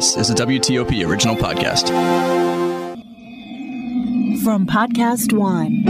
This is a WTOP original podcast. From Podcast One.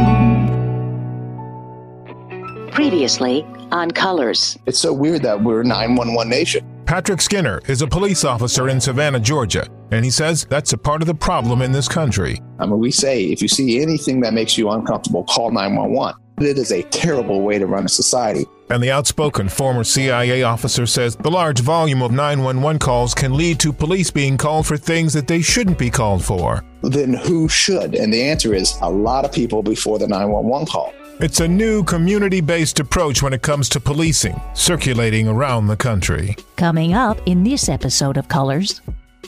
Previously on Colors. It's so weird that we're 911 nation. Patrick Skinner is a police officer in Savannah, Georgia, and he says that's a part of the problem in this country. I mean, we say if you see anything that makes you uncomfortable, call 911. It is a terrible way to run a society. And the outspoken former CIA officer says the large volume of 911 calls can lead to police being called for things that they shouldn't be called for. Then who should? And the answer is a lot of people before the 911 call. It's a new community based approach when it comes to policing, circulating around the country. Coming up in this episode of Colors.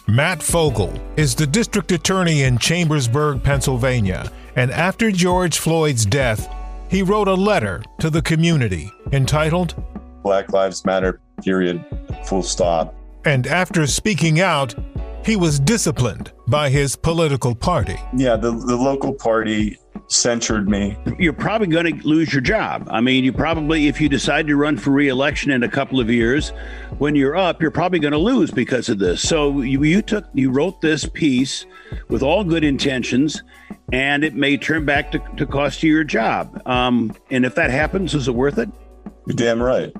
Matt Fogal is the district attorney in Chambersburg, Pennsylvania, and after George Floyd's death, he wrote a letter to the community entitled Black Lives Matter, period, full stop. And after speaking out, he was disciplined by his political party. Yeah, the, the local party censured me. You're probably going to lose your job. I mean, you probably, if you decide to run for reelection in a couple of years, when you're up, you're probably going to lose because of this. So you, you took, you wrote this piece with all good intentions, and it may turn back to, to cost you your job. Um, and if that happens, is it worth it? You're damn right.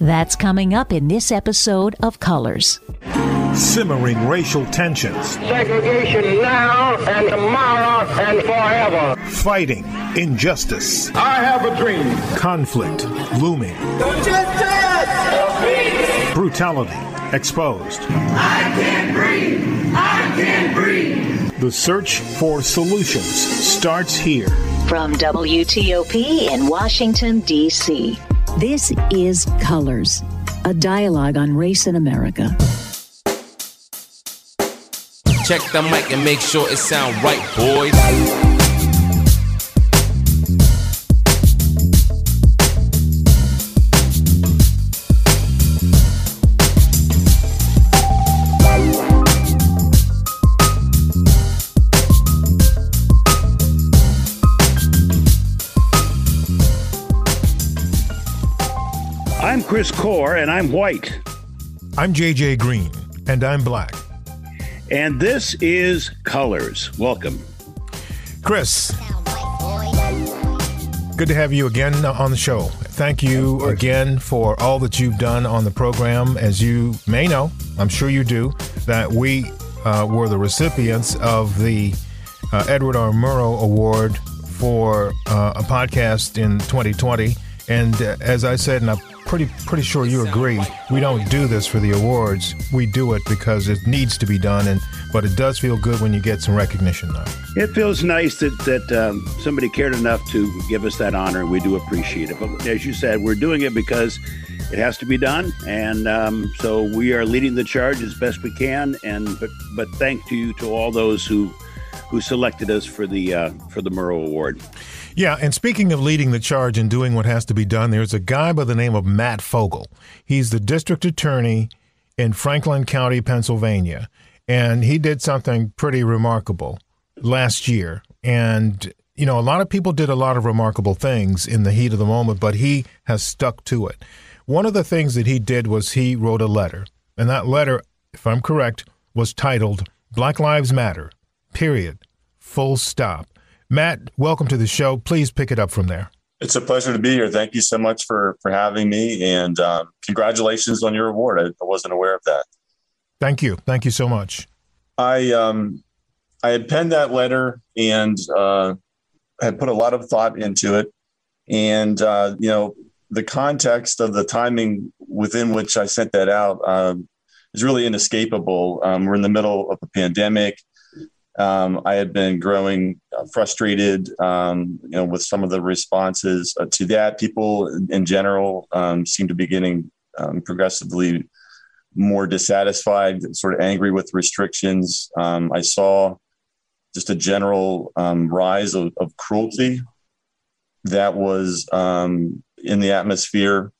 That's coming up in this episode of Colors. Simmering racial tensions. Segregation now and tomorrow and forever. Fighting injustice. I have a dream. Conflict looming. Brutality exposed. I can't breathe. I can't breathe. The search for solutions starts here. From WTOP in Washington, D.C. This is Colors, a dialogue on race in America. Check the mic and make sure it sound right, boys. Chris Core, and I'm white. I'm JJ Green, and I'm black. And this is Colors. Welcome. Chris, good to have you again on the show. Thank you again for all that you've done on the program. As you may know, I'm sure you do, that we uh, were the recipients of the uh, Edward R. Murrow Award for uh, a podcast in 2020. And uh, as I said, and I'm pretty pretty sure you agree, we don't do this for the awards. We do it because it needs to be done. And but it does feel good when you get some recognition, though. It feels nice that that um, somebody cared enough to give us that honor, and we do appreciate it. But as you said, we're doing it because it has to be done, and um, so we are leading the charge as best we can. And but but thank you to all those who who selected us for the uh, for the Murrow Award. Yeah, and speaking of leading the charge and doing what has to be done, there's a guy by the name of Matt Fogal. He's the district attorney in Franklin County, Pennsylvania, and he did something pretty remarkable last year. And you know, a lot of people did a lot of remarkable things in the heat of the moment, but he has stuck to it. One of the things that he did was he wrote a letter, and that letter, if I'm correct, was titled Black Lives Matter. Period. Full stop. Matt, welcome to the show. Please pick it up from there. It's a pleasure to be here. Thank you so much for for having me, and um, congratulations on your award. I, I wasn't aware of that. Thank you. Thank you so much. I um, I had penned that letter and uh, had put a lot of thought into it, and uh, you know the context of the timing within which I sent that out um, is really inescapable. Um, we're in the middle of a pandemic. Um, I had been growing uh, frustrated, um, you know, with some of the responses uh, to that. People in, general um, seem to be getting um, progressively more dissatisfied, sort of angry with restrictions. Um, I saw just a general um, rise of, of, cruelty that was in the atmosphere.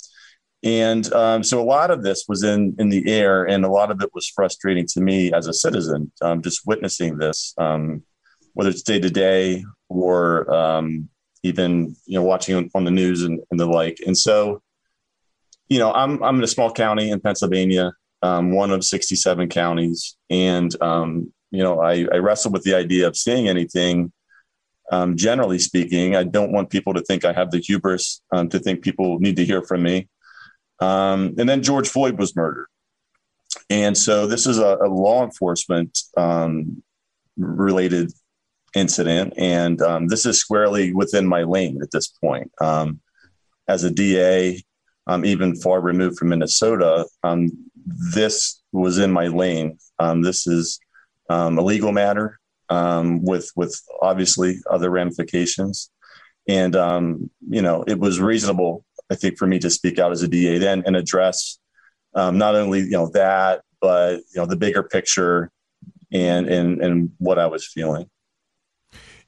And um, so a lot of this was in in the air, and a lot of it was frustrating to me as a citizen, um, just witnessing this, um, whether it's day to day or um, even you know watching on, the news and, and, the like. And so, you know, I'm I'm in a small county in Pennsylvania. um, one of 67 counties. And, um, you know, I, I with the idea of saying anything. Um, generally speaking, I don't want people to think I have the hubris um, to think people need to hear from me. Um, and then George Floyd was murdered. And so this is a, a law enforcement um, related incident. And um, this is squarely within my lane at this point. Um, as a DA, um, even far removed from Minnesota, um, this was in my lane. Um, this is a legal matter with with obviously other ramifications, and you know it was reasonable, I think, for me to speak out as a DA then and address um, not only you know that, but you know the bigger picture and and and what I was feeling.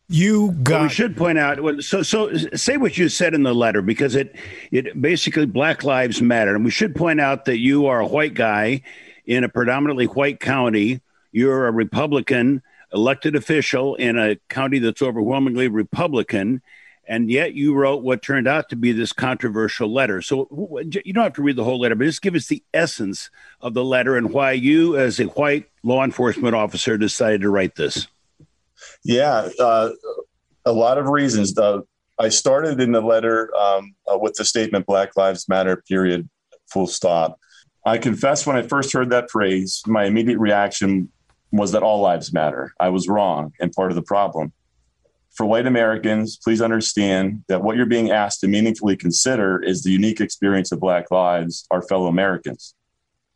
You got. Well, we should point out. So, so say what you said in the letter because it, it basically Black Lives Matter, and we should point out that you are a white guy in a predominantly white county. You're a Republican elected official in a county that's overwhelmingly Republican, and yet you wrote what turned out to be this controversial letter. So you don't have to read the whole letter, but just give us the essence of the letter and why you, as a white law enforcement officer, decided to write this. Yeah, uh, a lot of reasons. Uh, I started in the letter um, uh, with the statement "Black Lives Matter." Period. Full stop. I confess, when I first heard that phrase, my immediate reaction was that all lives matter. I was wrong and part of the problem. For white Americans, please understand that what you're being asked to meaningfully consider is the unique experience of Black lives, our fellow Americans.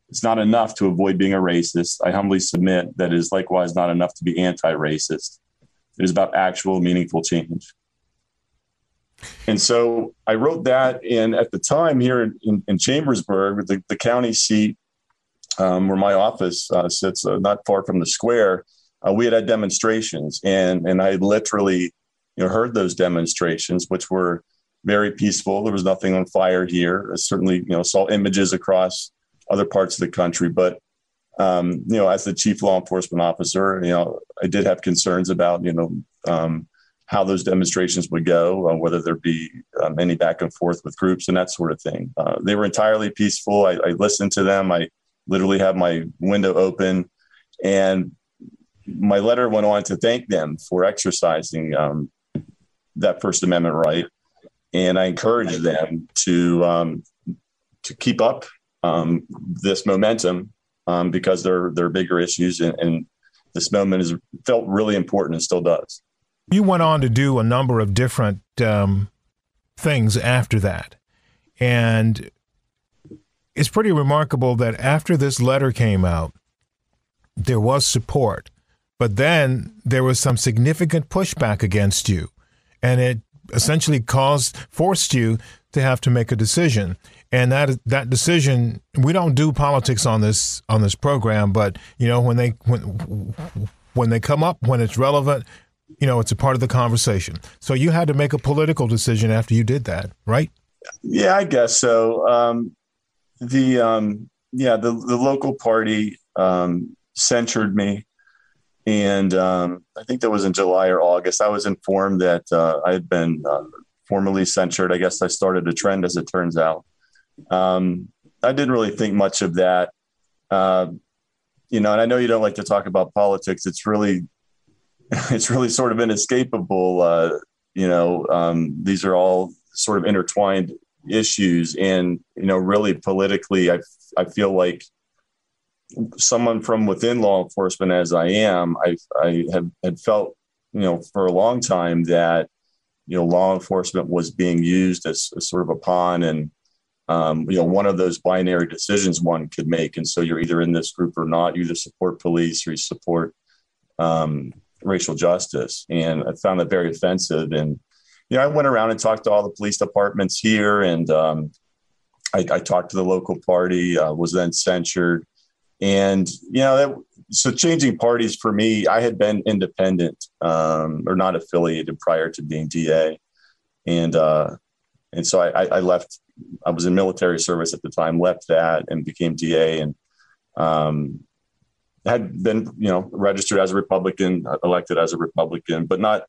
It's not enough to avoid being a racist. I humbly submit that it is likewise not enough to be anti racist. It is about actual, meaningful change. And so I wrote that, and at the time here in, in, Chambersburg, the, the, county seat um, where my office uh, sits, uh, not far from the square, uh, we had had demonstrations, and and I literally, you know, heard those demonstrations, which were very peaceful. There was nothing on fire here. I certainly, you know, saw images across other parts of the country. But um, you know, as the chief law enforcement officer, you know, I did have concerns about you know um, how those demonstrations would go, uh, whether there'd be um, any back and forth with groups and that sort of thing. Uh, they were entirely peaceful. I, I, listened to them. I literally had my window open, and my letter went on to thank them for exercising um, that First Amendment right, and I encouraged them to um, to keep up um, this momentum um, because there there are bigger issues, and, and this moment has felt really important and still does. You went on to do a number of different um, things after that, and it's pretty remarkable that after this letter came out, there was support, but then there was some significant pushback against you, and it essentially caused forced you to have to make a decision. And that that decision we don't do politics on this on this program but you know when they when when they come up when it's relevant you know it's a part of the conversation. So you had to make a political decision after you did that right? Yeah i guess so. Um, the um, yeah the the local party um, censured me and um, i think that was in july or august i was informed that uh, i had been uh, formally censured i guess i started a trend as it turns out um, I didn't really think much of that. Uh, you know, and I know you don't like to talk about politics. It's really, it's really sort of inescapable. Uh, you know, um, these are all sort of intertwined issues, and you know, really politically, I I feel like someone from within law enforcement, as I am, I I have had felt you know for a long time that you know law enforcement was being used as, as sort of a pawn and um, you know, one of those binary decisions one could make. And so you're either in this group or not. You either support police or you support um, racial justice. And I found that very offensive. And, you know, I went around and talked to all the police departments here and um, I, I, talked to the local party, uh, was then censured. And, you know, that, so changing parties for me, I had been independent um, or not affiliated prior to being DA. And, uh, and so I, I left I was in military service at the time, left that and became DA and um, had been, you know, registered as a Republican, elected as a Republican, but not,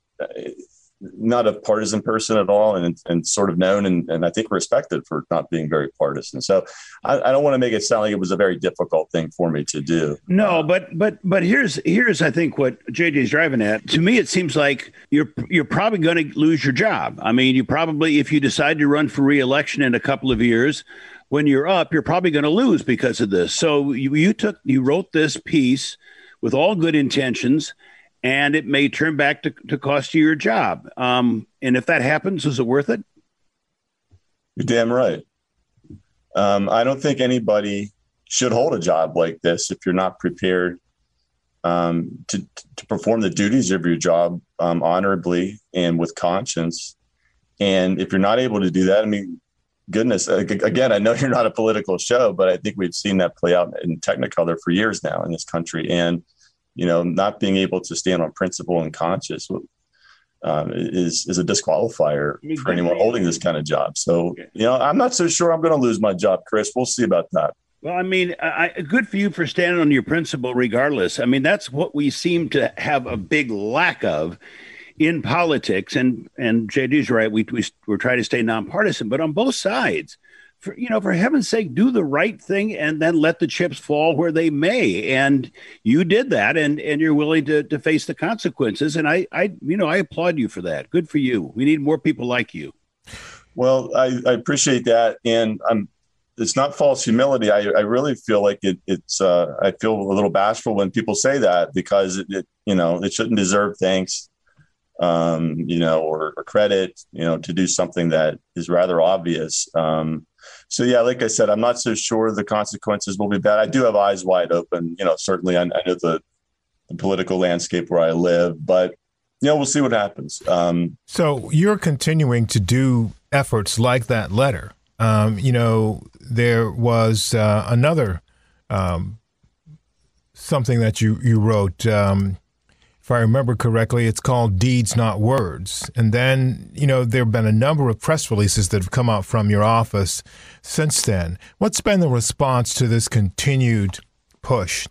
not a partisan person at all and, and sort of known and, and I think respected for not being very partisan. So I, I don't want to make it sound like it was a very difficult thing for me to do. No, but but but here's here's I think what JJ's driving at. To me, it seems like you're you're probably going to lose your job. I mean, you probably if you decide to run for reelection in a couple of years, when you're up, you're probably going to lose because of this. So you, you took you wrote this piece with all good intentions and it may turn back to, to cost you your job. Um, and if that happens, is it worth it? You're damn right. Um, I don't think anybody should hold a job like this if you're not prepared um, to, to perform the duties of your job um, honorably and with conscience. And if you're not able to do that, I mean, goodness, again, I know you're not a political show, but I think we've seen that play out in Technicolor for years now in this country. And you know, not being able to stand on principle and conscience um, is is a disqualifier for anyone holding this kind of job. So, you know, I'm not so sure I'm going to lose my job, Chris. We'll see about that. Well, I mean, I, good for you for standing on your principle, regardless. I mean, that's what we seem to have a big lack of in politics. And and JD's right. We we we're trying to stay nonpartisan, but on both sides for you know for heaven's sake do the right thing and then let the chips fall where they may. And you did that and and you're willing to to face the consequences. And i i you know i applaud you for that. Good for you. We need more people like you. Well i, I appreciate that. And i'm it's not false humility. I, I really feel like it, it's uh, i feel a little bashful when people say that because it, it you know it shouldn't deserve thanks um, you know, or, or, credit, you know, to do something that is rather obvious. Um, so yeah, like I said, I'm not so sure the consequences will be bad. I do have eyes wide open. You know, certainly I, I know the, the, political landscape where I live, but you know, we'll see what happens. Um, so you're continuing to do efforts like that letter. Um, you know, there was uh, another um, something that you you wrote. Um, if I remember correctly, it's called Deeds Not Words. And then, you know, there have been a number of press releases that have come out from your office since then. What's been the response to this continued push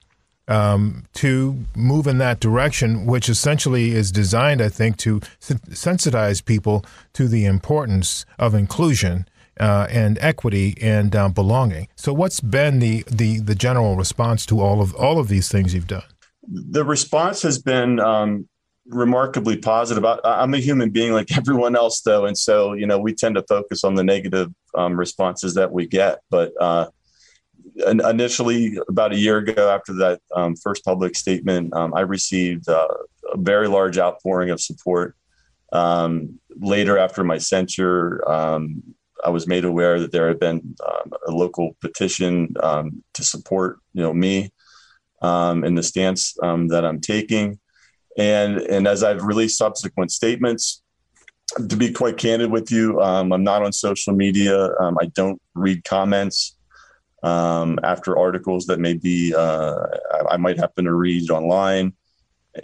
um, to move in that direction, which essentially is designed, I think, to sensitize people to the importance of inclusion uh, and equity and uh, belonging. So, what's been the, the the general response to all of all of these things you've done? The response has been um, remarkably positive. I, I'm a human being like everyone else, though, and so you know we tend to focus on the negative um, responses that we get. But uh, initially, about a year ago, after that um, first public statement, um, I received uh, a very large outpouring of support. Um, later, after my censure, um, I was made aware that there had been a local petition to support, you know, me um, and the stance um, that I'm taking. And, and as I've released subsequent statements, to be quite candid with you, um, I'm not on social media. Um, I don't read comments um, after articles that may be, uh, I, I, might happen to read online.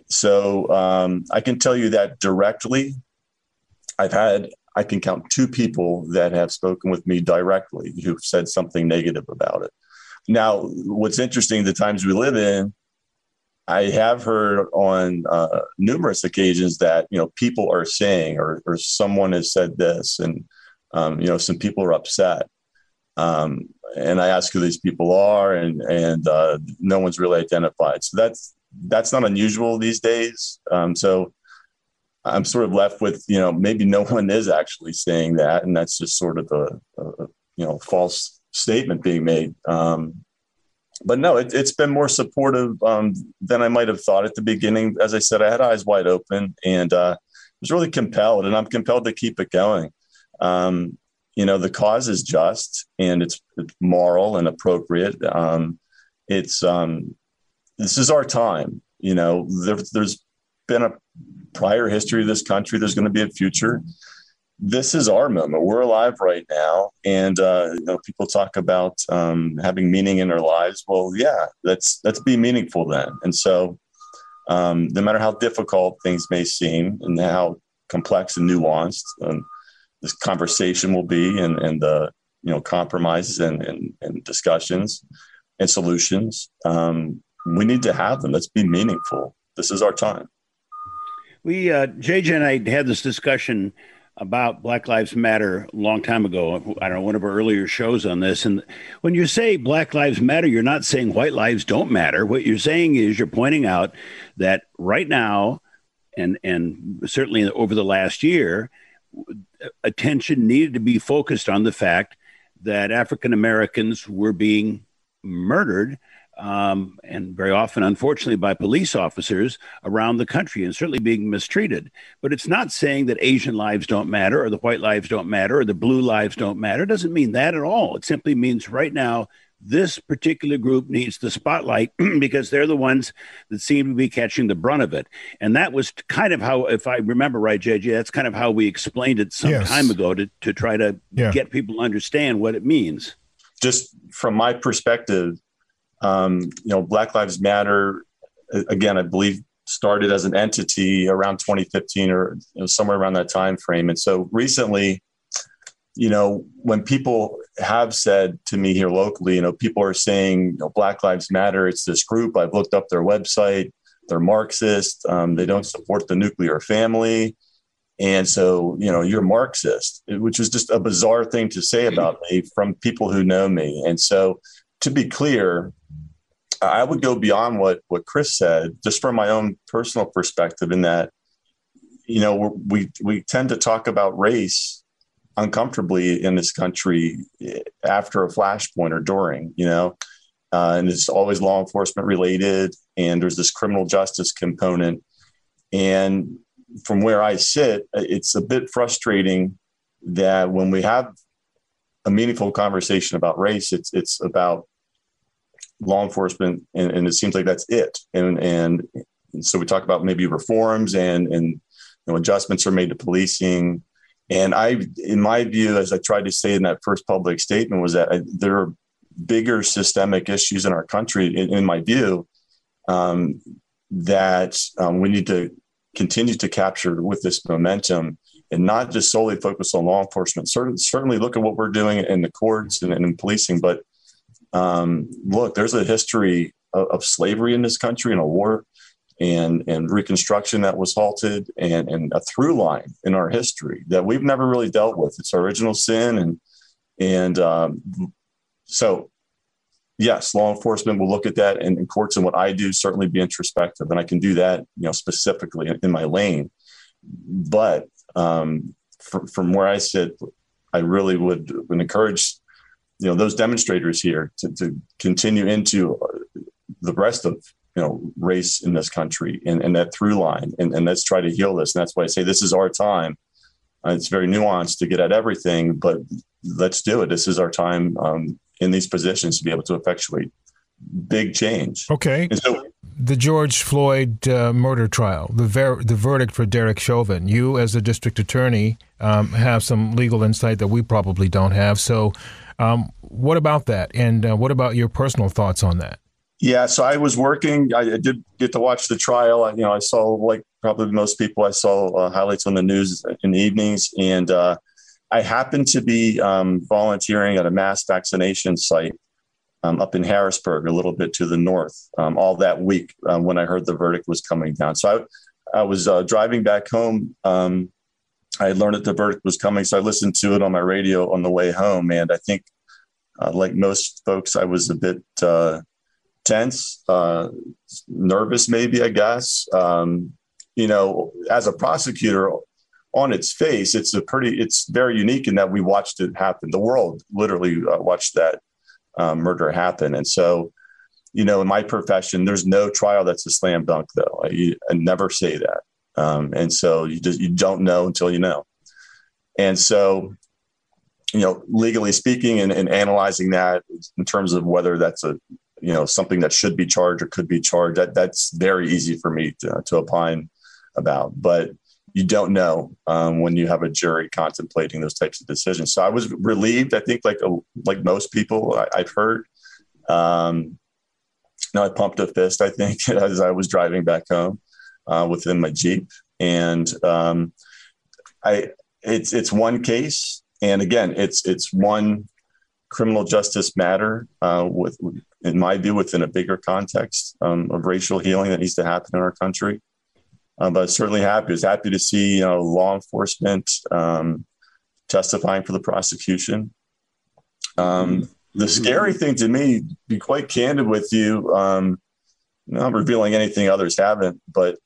So um, I can tell you that directly. I've had, I can count two people that have spoken with me directly who've said something negative about it. Now, what's interesting, the times we live in, I have heard on uh, numerous occasions that you know people are saying, or or someone has said this, and um, you know some people are upset. Um, and I ask who these people are, and and uh, no one's really identified. So that's that's not unusual these days. Um, so I'm sort of left with you know maybe no one is actually saying that, and that's just sort of a, a you know false statement being made. Um, but no, it, has been more supportive um, than I might have thought at the beginning. As I said, I had eyes wide open and uh, was really compelled, and I'm compelled to keep it going. Um, you know, the cause is just and it's, moral and appropriate. Um, it's um, this is our time. You know, there, there's been a prior history of this country. There's going to be a future this is our moment. We're alive right now, and uh, you know, people talk about um, having meaning in their lives. Well, yeah, let's let's be meaningful then. And so, um, no matter how difficult things may seem, and how complex and nuanced um, this conversation will be, and and the you know compromises and and, and discussions and solutions, um, we need to have them. Let's be meaningful. This is our time. We, uh, JJ and I had this discussion about Black Lives Matter a long time ago. I don't know, one of our earlier shows on this. And when you say Black Lives Matter, you're not saying white lives don't matter. What you're saying is you're pointing out that right now, and, and certainly over the last year, attention needed to be focused on the fact that African Americans were being murdered um, and very often, unfortunately, by police officers around the country and certainly being mistreated. But it's not saying that Asian lives don't matter or the white lives don't matter or the blue lives don't matter. It doesn't mean that at all. It simply means right now, this particular group needs the spotlight because they're the ones that seem to be catching the brunt of it. And that was kind of how, if I remember right, JJ, that's kind of how we explained it some yes. time ago to, to try to yeah. get people to understand what it means. Just from my perspective, um, you know, Black Lives Matter, again, I believe started as an entity around 2015 or you know, somewhere around that time frame. And so recently, you know, when people have said to me here locally, you know, people are saying, you know, Black Lives Matter, it's this group. I've looked up their website. They're Marxist. Um, they don't support the nuclear family. And so, you know, you're Marxist, which is just a bizarre thing to say about me from people who know me. And so, to be clear, I would go beyond what what Chris said, just from my own personal perspective, in that you know we we tend to talk about race uncomfortably in this country after a flashpoint or during, you know, uh, and it's always law enforcement related, and there's this criminal justice component, and from where I sit, it's a bit frustrating that when we have a meaningful conversation about race, it's it's about law enforcement, and, and it seems like that's it. And, and so we talk about maybe reforms and and you know, adjustments are made to policing. And I, in my view, as I tried to say in that first public statement, was that I, there are bigger systemic issues in our country, in, in my view, um, that um, we need to continue to capture with this momentum and not just solely focus on law enforcement. Certainly, certainly look at what we're doing in the courts and in policing, but um, look, there's a history of, of, slavery in this country and a war and, and Reconstruction that was halted and, and a through line in our history that we've never really dealt with. It's our original sin. And, and um, so, yes, law enforcement will look at that and, and, courts and what I do certainly be introspective. And I can do that, you know, specifically in, in my lane. But um, from, from where I sit, I really would, would encourage you know those demonstrators here to, to continue into the rest of you know race in this country and, and that through line. And, and let's try to heal this. And that's why i say this is our time. Uh, it's very nuanced to get at everything but let's do it. This is our time um, in these positions to be able to effectuate big change. Okay. So, the George Floyd uh, murder trial, the ver- the verdict for Derek Chauvin. You, as a district attorney, um, have some legal insight that we probably don't have. So, um, what about that? And uh, what about your personal thoughts on that? Yeah, so I was working. I did get to watch the trial. I, you know, I saw like probably most people. I saw uh, highlights on the news in the evenings, and uh, I happened to be um, volunteering at a mass vaccination site um, up in Harrisburg, a little bit to the north, um, all that week um, when I heard the verdict was coming down. So I, I was uh, driving back home I learned that the verdict was coming, so I listened to it on my radio on the way home. And I think, uh, like most folks, I was a bit uh, tense, uh, nervous, maybe, I guess. Um, you know, as a prosecutor, on its face, it's a pretty, it's very unique in that we watched it happen. The world literally uh, watched that um, murder happen. And so, you know, in my profession, there's no trial that's a slam dunk, though. I, I never say that. Um, and so you just you don't know until you know. And so, you know, legally speaking, and, and analyzing that in terms of whether that's a you know something that should be charged or could be charged, that that's very easy for me to, to opine about. But you don't know um, when you have a jury contemplating those types of decisions. So I was relieved. I think, like like most people I, have heard. Um, now I pumped a fist. I think as I was driving back home, uh, within my Jeep. And um, I, it's it's one case, and again, it's it's one criminal justice matter uh, with, in my view, within a bigger context um, of racial healing that needs to happen in our country. Um, but certainly happy. I was happy to see you know law enforcement um, testifying for the prosecution. Um, the mm-hmm. scary thing to me, be quite candid with you, um, not revealing anything others haven't, but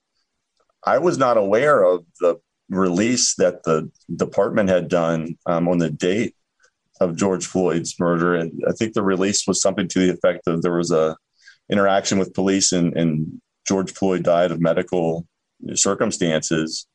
I was not aware of the release that the department had done um, on the date of George Floyd's murder. And I think the release was something to the effect of there was a interaction with police and, and George Floyd died of medical circumstances.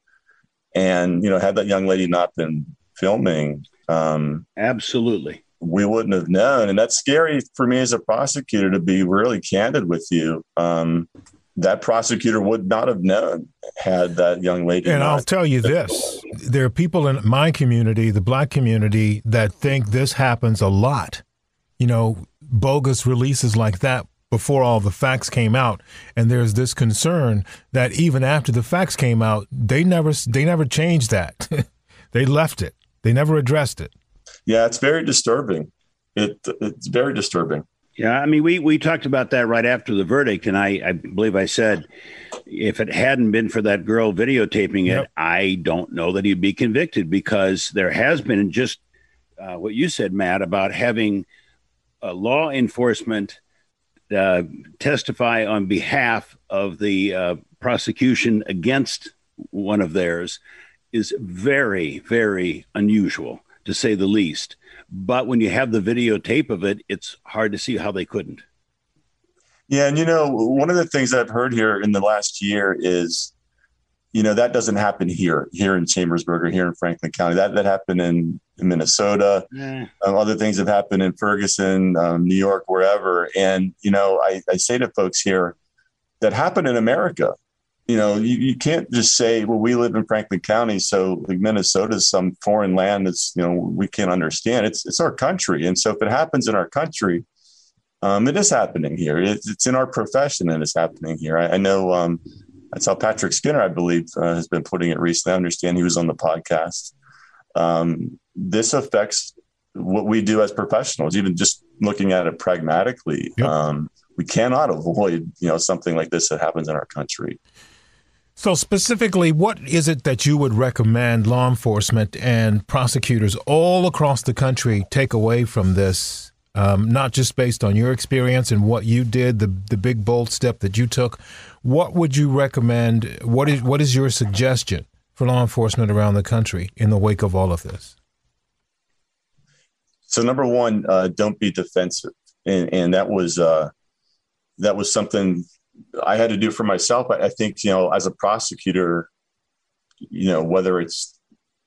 And, you know, had that young lady not been filming, um, absolutely, we wouldn't have known. And that's scary for me as a prosecutor to be really candid with you. Um, that prosecutor would not have known had that young lady. And I'll tell you this. There are people in my community, the black community, that think this happens a lot. You know, bogus releases like that before all the facts came out. And there's this concern that even after the facts came out they never they never changed that. They left it. They never addressed it. Yeah it's very disturbing. It it's very disturbing yeah i mean we we talked about that right after the verdict and i i believe i said if it hadn't been for that girl videotaping it yep. i don't know that he'd be convicted because there has been just uh, what you said matt about having uh, law enforcement uh, testify on behalf of the uh, prosecution against one of theirs is very, very unusual, to say the least. But when you have the videotape of it, it's hard to see how they couldn't. Yeah, and you know, one of the things I've heard here in the last year is you know that doesn't happen here here in chambersburg or here in franklin county. That that happened in, in minnesota. Um, other things have happened in ferguson um, new york wherever. And you know I, I say to folks here that happened in america you know you, you can't just say well we live in franklin county so like minnesota is some foreign land that's you know we can't understand it's it's our country and so if it happens in our country um, it is happening here. It's, it's, in our profession and it's happening here. I, I know um, that's how Patrick Skinner, I believe, uh, has been putting it recently. I understand he was on the podcast. Um, this affects what we do as professionals, even just looking at it pragmatically. Yep. Um, we cannot avoid, you know, something like this that happens in our country. So, specifically, what is it that you would recommend law enforcement and prosecutors all across the country take away from this um, not just based on your experience and what you did, the the big bold step that you took. What would you recommend? What is what is your suggestion for law enforcement around the country in the wake of all of this? So number one, uh, don't be defensive, and, and that was uh, that was something I had to do for myself. I, think you know, as a prosecutor, you know, whether it's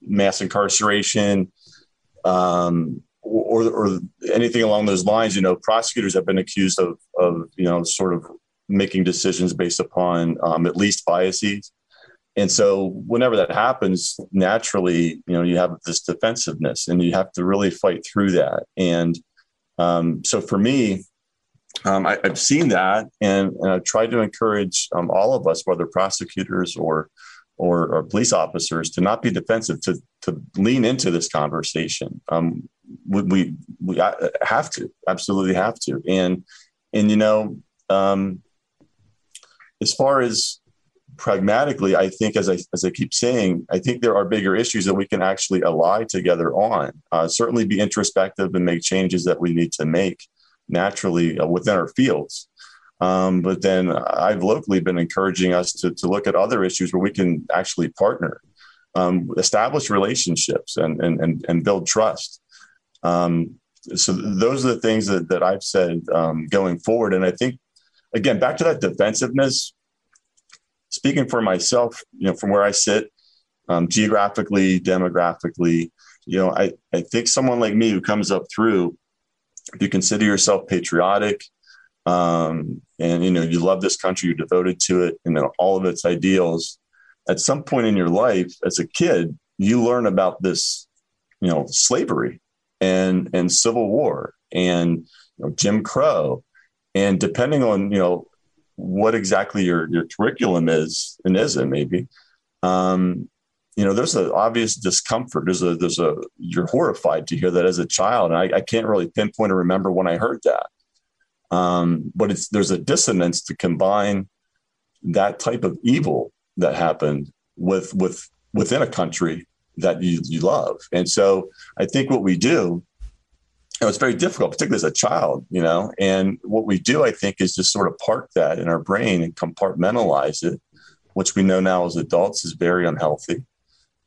mass incarceration, um, or, or anything along those lines, you know, prosecutors have been accused of, of you know, sort of making decisions based upon um, at least biases. And so whenever that happens, naturally, you know, you have this defensiveness and you have to really fight through that. And um, so for me, um, I, have seen that and, and, I've tried to encourage um, all of us, whether prosecutors or, or, or, police officers, to not be defensive, to, to lean into this conversation. Um, we, we, we have to absolutely have to. And and you know um, as far as pragmatically i think as i as i keep saying i think there are bigger issues that we can actually ally together on. Uh, certainly be introspective and make changes that we need to make naturally uh, within our fields um, but then i've locally been encouraging us to, to look at other issues where we can actually partner um, establish relationships and, and, and, and build trust um, so those are the things that, that I've said um, going forward. And I think, again, back to that defensiveness, speaking for myself, you know, from where I sit, um, geographically, demographically, you know, I, I think someone like me who comes up through, if you consider yourself patriotic, um, and you know you love this country, you're devoted to it, and all of its ideals. At some point in your life, as a kid, you learn about this, you know, slavery, and and Civil War and you know, Jim Crow, and depending on you know what exactly your your curriculum is and isn't maybe, um, you know, there's an obvious discomfort. There's a there's a you're horrified to hear that as a child, and I, I can't really pinpoint or remember when I heard that. Um, but it's there's a dissonance to combine that type of evil that happened with with within a country that you you love. And so I think what we do it's very difficult, particularly as a child, you know. And what we do, I think, is just sort of park that in our brain and compartmentalize it, which we know now as adults is very unhealthy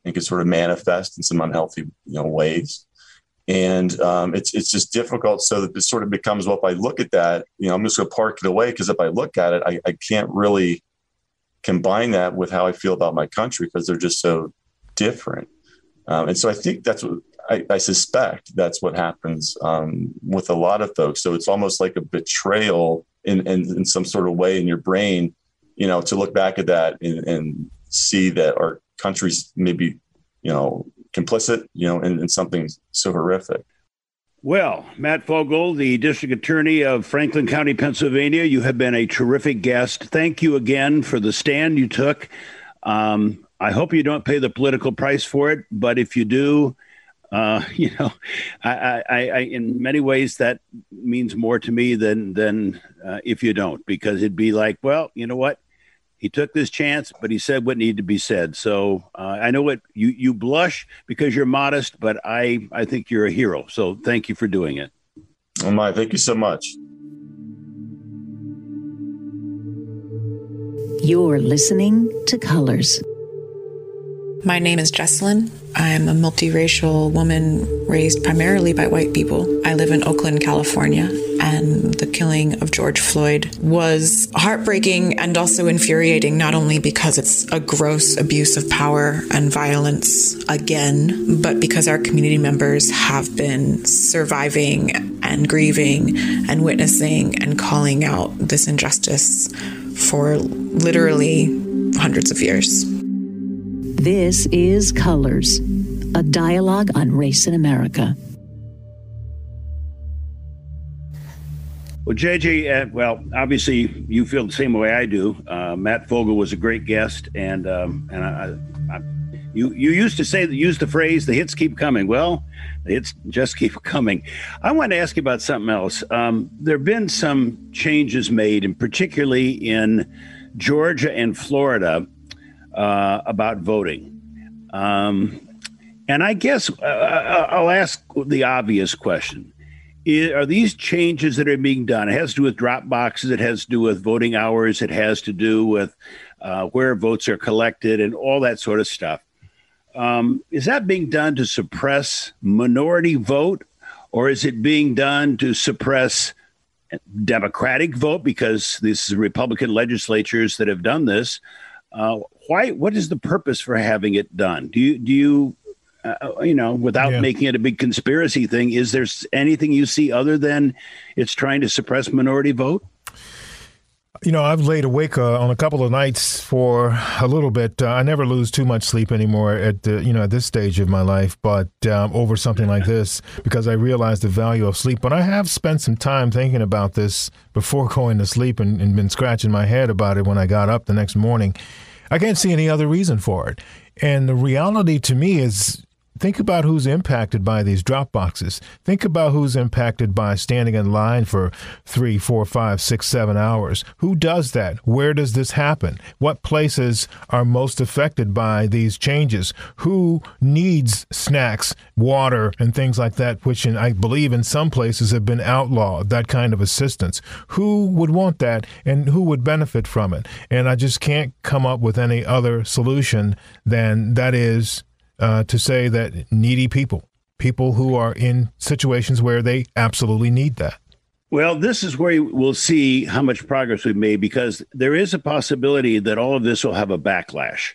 and can sort of manifest in some unhealthy, you know, ways. And um, it's it's just difficult. So that this sort of becomes, well, if I look at that, you know, I'm just going to park it away because if I look at it, I, I can't really combine that with how I feel about my country because they're just so different. Um, and so I think that's what I, I suspect that's what happens um, with a lot of folks. So it's almost like a betrayal in, in, in, some sort of way in your brain, you know, to look back at that and, and see that our country's maybe, you know, complicit, you know, in, in something so horrific. Well, Matt Fogal, the district attorney of Franklin County, Pennsylvania, you have been a terrific guest. Thank you again for the stand you took. Um, I hope you don't pay the political price for it, but if you do, uh, you know, I, I, I, in many ways that means more to me than than uh, if you don't, because it'd be like, well, you know what, he took this chance, but he said what needed to be said. So uh, I know what you you blush because you're modest, but I I think you're a hero. So thank you for doing it. Oh my, thank you so much. You're listening to Colors. My name is Jesselyn. I'm a multiracial woman raised primarily by white people. I live in Oakland, California, and the killing of George Floyd was heartbreaking and also infuriating, not only because it's a gross abuse of power and violence again, but because our community members have been surviving and grieving and witnessing and calling out this injustice for literally hundreds of years. This is Colors, a dialogue on race in America. Well, JJ, uh, well, obviously you feel the same way I do. Uh, Matt Fogal was a great guest, and um, and I, I, you you used to say use the phrase "the hits keep coming." Well, the hits just keep coming. I want to ask you about something else. Um, there have been some changes made, and particularly in Georgia and Florida, uh, about voting. Um, and I guess uh, uh, I'll ask the obvious question. Are these changes that are being done? It has to do with drop boxes. It has to do with voting hours. It has to do with uh, where votes are collected and all that sort of stuff. Um, is that being done to suppress minority vote, or is it being done to suppress Democratic vote? Because this is Republican legislatures that have done this. Uh, why? What is the purpose for having it done? Do you do you uh, uh, you know, without yeah. making it a big conspiracy thing, is there anything you see other than it's trying to suppress minority vote? You know, I've laid awake uh, on a couple of nights for a little bit. Uh, I never lose too much sleep anymore at the, you know at this stage of my life, but um, over something like this because I realize the value of sleep. But I have spent some time thinking about this before going to sleep and, and been scratching my head about it when I got up the next morning. I can't see any other reason for it. And the reality to me is Think about who's impacted by these drop boxes. Think about who's impacted by standing in line for three, four, five, six, seven hours. Who does that? Where does this happen? What places are most affected by these changes? Who needs snacks, water, and things like that, which in, I believe in some places have been outlawed, that kind of assistance? Who would want that and who would benefit from it? And I just can't come up with any other solution than that is uh, to say that needy people, people who are in situations where they absolutely need that. Well, this is where we'll see how much progress we've made because there is a possibility that all of this will have a backlash.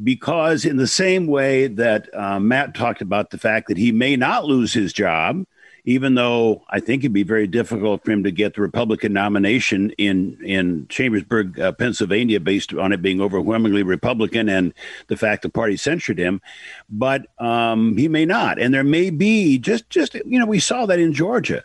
Because, in the same way that uh, Matt talked about the fact that he may not lose his job, even though I think it'd be very difficult for him to get the Republican nomination in in Chambersburg, uh, Pennsylvania, based on it being overwhelmingly Republican and the fact the party censured him. But um, he may not, and there may be just just you know we saw that in Georgia.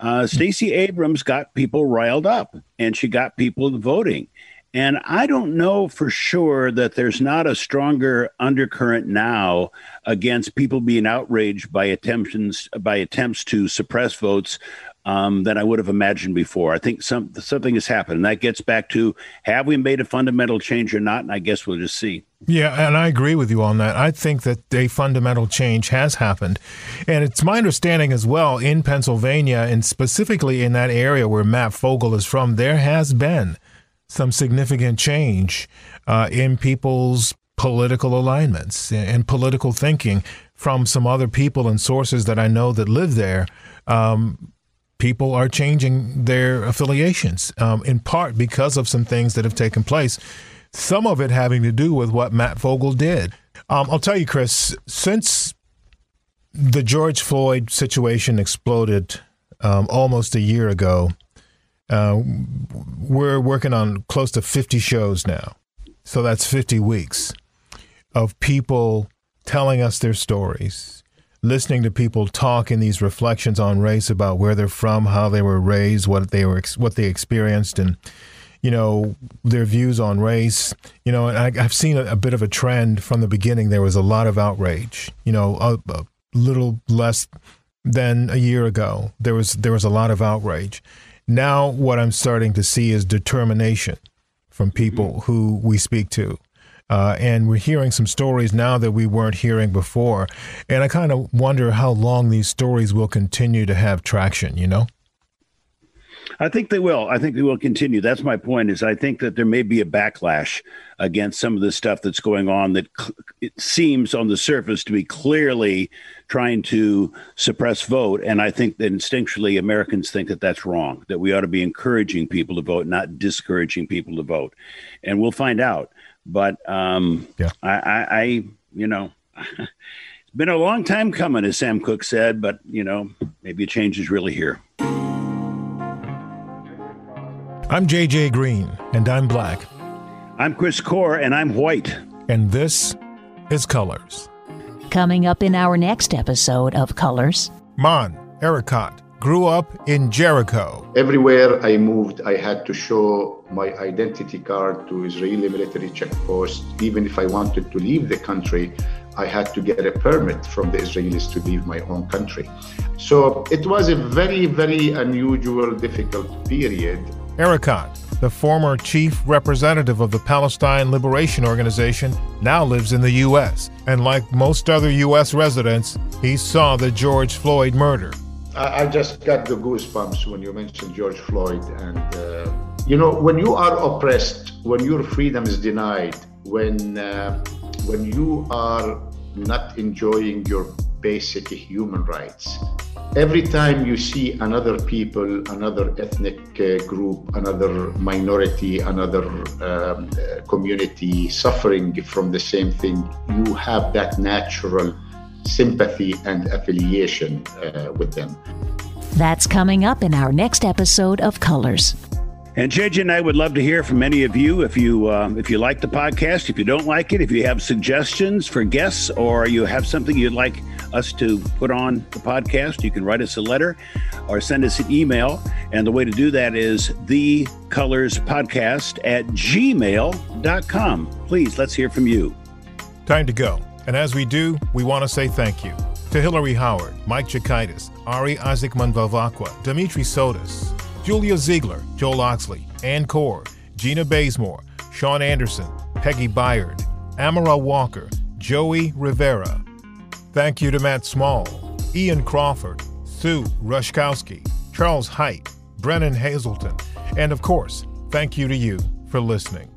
Uh, Stacey Abrams got people riled up, and she got people voting. And I don't know for sure that there's not a stronger undercurrent now against people being outraged by attempts by attempts to suppress votes um, than I would have imagined before. I think some something has happened, and that gets back to have we made a fundamental change or not? And I guess we'll just see. Yeah, and I agree with you on that. I think that a fundamental change has happened. And it's my understanding as well in Pennsylvania, and specifically in that area where Matt Fogal is from, there has been some significant change uh, in people's political alignments and political thinking from some other people and sources that I know that live there. Um, people are changing their affiliations um, in part because of some things that have taken place. Some of it having to do with what Matt Fogal did. Um, I'll tell you, Chris, since the George Floyd situation exploded um, almost a year ago, uh, we're working on close to 50 shows now. So that's 50 weeks of people telling us their stories, listening to people talk in these reflections on race about where they're from, how they were raised, what they were, what they experienced, and you know their views on race. You know, and I, have seen a, a, bit of a trend from the beginning. There was a lot of outrage. You know, a, a little less than a year ago. There was there was a lot of outrage. Now, what I'm starting to see is determination from people who we speak to uh, and we're hearing some stories now that we weren't hearing before. And I kind of wonder how long these stories will continue to have traction, you know? I think they will. I think they will continue. That's my point. Is I think that there may be a backlash against some of the stuff that's going on that cl- it seems on the surface to be clearly trying to suppress vote. And I think that instinctually Americans think that that's wrong. That we ought to be encouraging people to vote, not discouraging people to vote. And we'll find out. But um, yeah. I, I, I, you know, it's been a long time coming, as Sam Cooke said, but, you know, maybe a change is really here. I'm JJ Green, and I'm black. I'm Chris Core, and I'm white. And this is Colors. Coming up in our next episode of Colors. Maen Areikat grew up in Jericho. Everywhere I moved, I had to show my identity card to Israeli military checkposts. Even if I wanted to leave the country, I had to get a permit from the Israelis to leave my own country. So it was a very, very unusual, difficult period. Areikat, the former chief representative of the Palestine Liberation Organization, now lives in the U.S. And like most other U.S. residents, he saw the George Floyd murder. I, just got the goosebumps when you mentioned George Floyd. And, uh, you know, when you are oppressed, when your freedom is denied, when, uh, when you are not enjoying your basic human rights, every time you see another people, another ethnic uh, group, another minority, another um, uh, community suffering from the same thing, you have that natural sympathy and affiliation uh, with them. That's coming up in our next episode of Colors. And JJ and I would love to hear from any of you. If you um, if you like the podcast, if you don't like it, if you have suggestions for guests, or you have something you'd like us to put on the podcast, you can write us a letter or send us an email. And the way to do that is the colors podcast at gmail.com. Please, let's hear from you. Time to go. And as we do, we want to say thank you to Hillary Howard, Mike Chikaitis, Ari Isaacman Bevacqua, Dimitri Sotis, Julia Ziegler, Joel Oxley, Ann Core, Gina Bazemore, Sean Anderson, Peggy Byard, Amara Walker, Joey Rivera. Thank you to Matt Small, Ian Crawford, Sue Rushkowski, Charles Height, Brennan Hazelton, and of course, thank you to you for listening.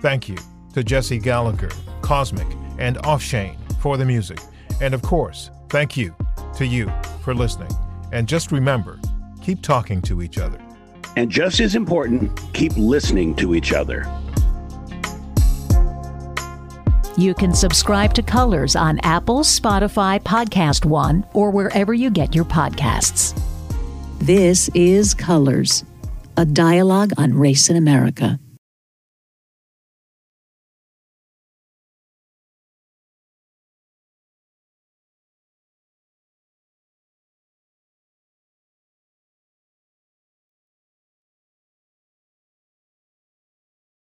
Thank you to Jesse Gallagher, Cosmic, and Offshane for the music. And of course, thank you to you for listening. And just remember, keep talking to each other. And just as important, keep listening to each other. You can subscribe to Colors on Apple, Spotify, Podcast One, or wherever you get your podcasts. This is Colors, a dialogue on race in America.